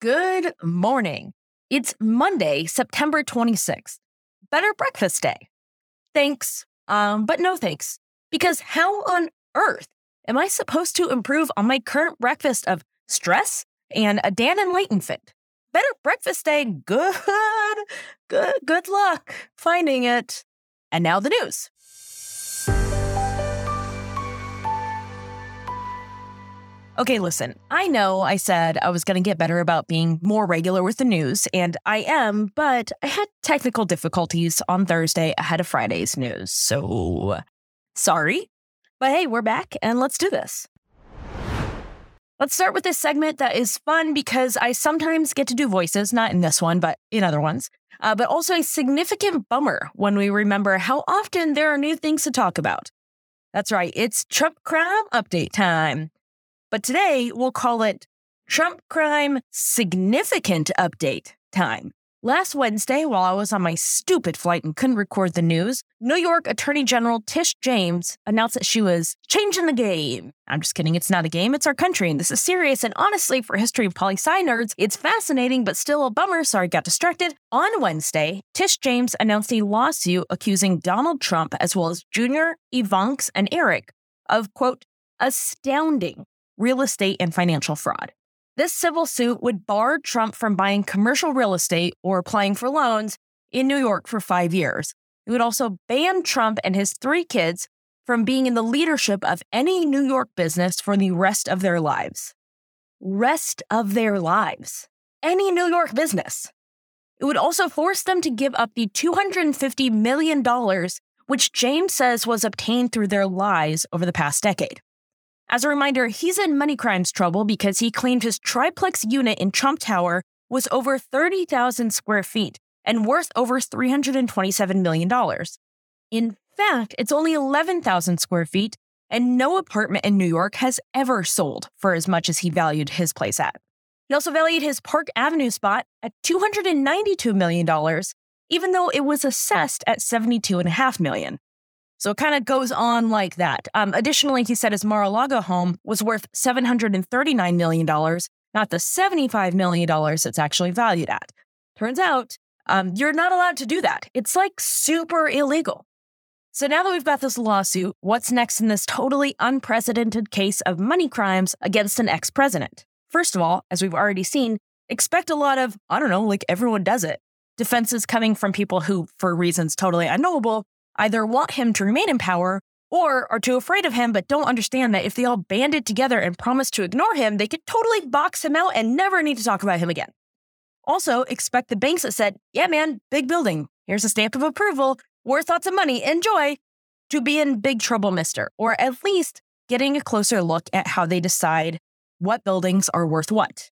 Good morning. It's Monday, September 26th. Better breakfast day. Thanks, um, but no thanks. Because how on earth am I supposed to improve on my current breakfast of stress and a Dan and Layton fit? Better breakfast day. Good, good, good luck finding it. And now the news. Okay, listen, I know I said I was going to get better about being more regular with the news, and I am, but I had technical difficulties on Thursday ahead of Friday's news. So sorry. But hey, we're back and let's do this. Let's start with this segment that is fun because I sometimes get to do voices, not in this one, but in other ones, uh, but also a significant bummer when we remember how often there are new things to talk about. That's right, it's Trump crime update time. But today we'll call it Trump crime significant update time. Last Wednesday, while I was on my stupid flight and couldn't record the news, New York Attorney General Tish James announced that she was changing the game. I'm just kidding, it's not a game, it's our country, and this is serious. And honestly, for history of poli sci nerds, it's fascinating, but still a bummer. Sorry, got distracted. On Wednesday, Tish James announced a lawsuit accusing Donald Trump, as well as Junior, Ivanka, and Eric, of quote, astounding real estate and financial fraud. This civil suit would bar Trump from buying commercial real estate or applying for loans in New York for five years. It would also ban Trump and his three kids from being in the leadership of any New York business for the rest of their lives. Rest of their lives. Any New York business. It would also force them to give up the $250 million, which James says was obtained through their lies over the past decade. As a reminder, he's in money crimes trouble because he claimed his triplex unit in Trump Tower was over 30,000 square feet and worth over $327 million. In fact, it's only 11,000 square feet, and no apartment in New York has ever sold for as much as he valued his place at. He also valued his Park Avenue spot at $292 million, even though it was assessed at $72.5 million. So it kind of goes on like that. Um, additionally, he said his Mar a Lago home was worth $739 million, not the $75 million it's actually valued at. Turns out, um, you're not allowed to do that. It's like super illegal. So now that we've got this lawsuit, what's next in this totally unprecedented case of money crimes against an ex president? First of all, as we've already seen, expect a lot of, I don't know, like everyone does it, defenses coming from people who, for reasons totally unknowable, either want him to remain in power or are too afraid of him but don't understand that if they all banded together and promised to ignore him, they could totally box him out and never need to talk about him again. Also, expect the banks that said, Yeah, man, big building. Here's a stamp of approval, worth lots of money, enjoy, to be in big trouble, mister, or at least getting a closer look at how they decide what buildings are worth what.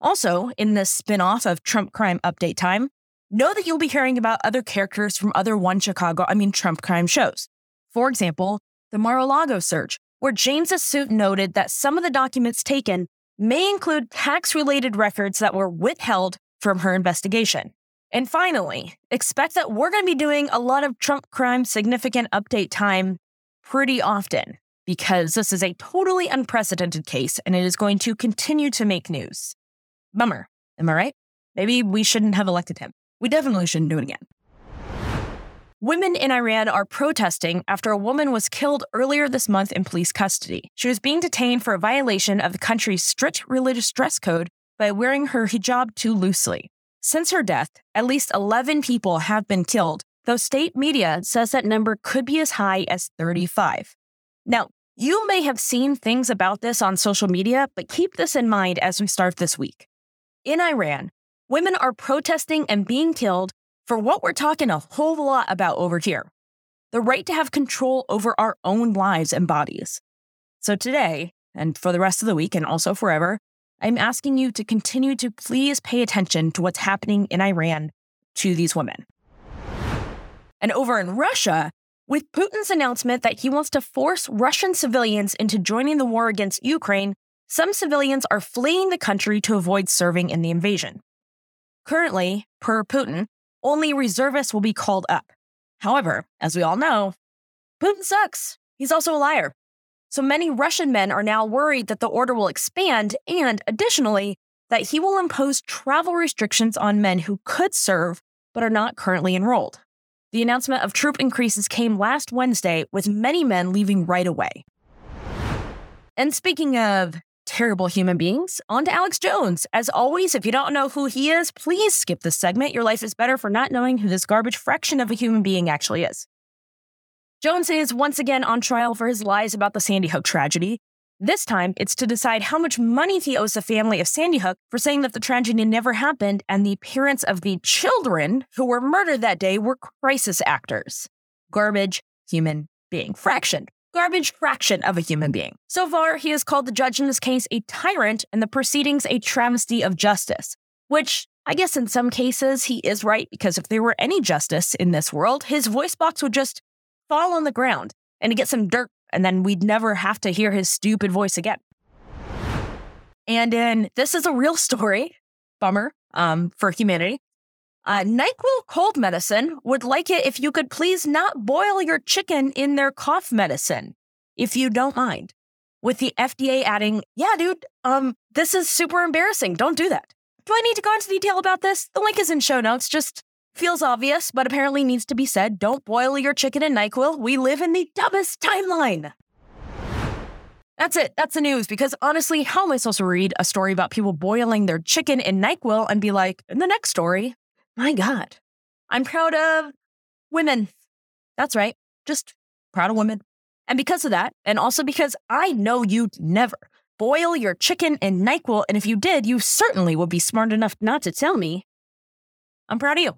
Also, in this spin off of Trump Crime Update Time, know that you'll be hearing about other characters from other One Chicago, I mean, Trump crime shows. For example, the Mar a Lago search, where James's suit noted that some of the documents taken may include tax related records that were withheld from her investigation. And finally, expect that we're going to be doing a lot of Trump crime significant update time pretty often because this is a totally unprecedented case and it is going to continue to make news. Bummer, am I right? Maybe we shouldn't have elected him. We definitely shouldn't do it again. Women in Iran are protesting after a woman was killed earlier this month in police custody. She was being detained for a violation of the country's strict religious dress code by wearing her hijab too loosely. Since her death, at least 11 people have been killed, though state media says that number could be as high as 35. Now, you may have seen things about this on social media, but keep this in mind as we start this week. In Iran, women are protesting and being killed for what we're talking a whole lot about over here the right to have control over our own lives and bodies. So, today, and for the rest of the week, and also forever, I'm asking you to continue to please pay attention to what's happening in Iran to these women. And over in Russia, with Putin's announcement that he wants to force Russian civilians into joining the war against Ukraine, some civilians are fleeing the country to avoid serving in the invasion. Currently, per Putin, only reservists will be called up. However, as we all know, Putin sucks. He's also a liar. So many Russian men are now worried that the order will expand, and additionally, that he will impose travel restrictions on men who could serve but are not currently enrolled. The announcement of troop increases came last Wednesday, with many men leaving right away. And speaking of terrible human beings, on to Alex Jones. As always, if you don't know who he is, please skip this segment. Your life is better for not knowing who this garbage fraction of a human being actually is. Jones is once again on trial for his lies about the Sandy Hook tragedy. This time, it's to decide how much money he owes the family of Sandy Hook for saying that the tragedy never happened and the parents of the children who were murdered that day were crisis actors. Garbage human being. Fraction. Garbage fraction of a human being. So far, he has called the judge in this case a tyrant and the proceedings a travesty of justice, which I guess in some cases he is right because if there were any justice in this world, his voice box would just fall on the ground and get some dirt, and then we'd never have to hear his stupid voice again. And in this is a real story, bummer um, for humanity. Uh, NyQuil cold medicine would like it if you could please not boil your chicken in their cough medicine, if you don't mind. With the FDA adding, yeah, dude, um, this is super embarrassing. Don't do that. Do I need to go into detail about this? The link is in show notes. Just Feels obvious, but apparently needs to be said. Don't boil your chicken in NyQuil. We live in the dumbest timeline. That's it. That's the news. Because honestly, how am I supposed to read a story about people boiling their chicken in NyQuil and be like, in the next story, my God, I'm proud of women. That's right. Just proud of women. And because of that, and also because I know you'd never boil your chicken in NyQuil, and if you did, you certainly would be smart enough not to tell me. I'm proud of you.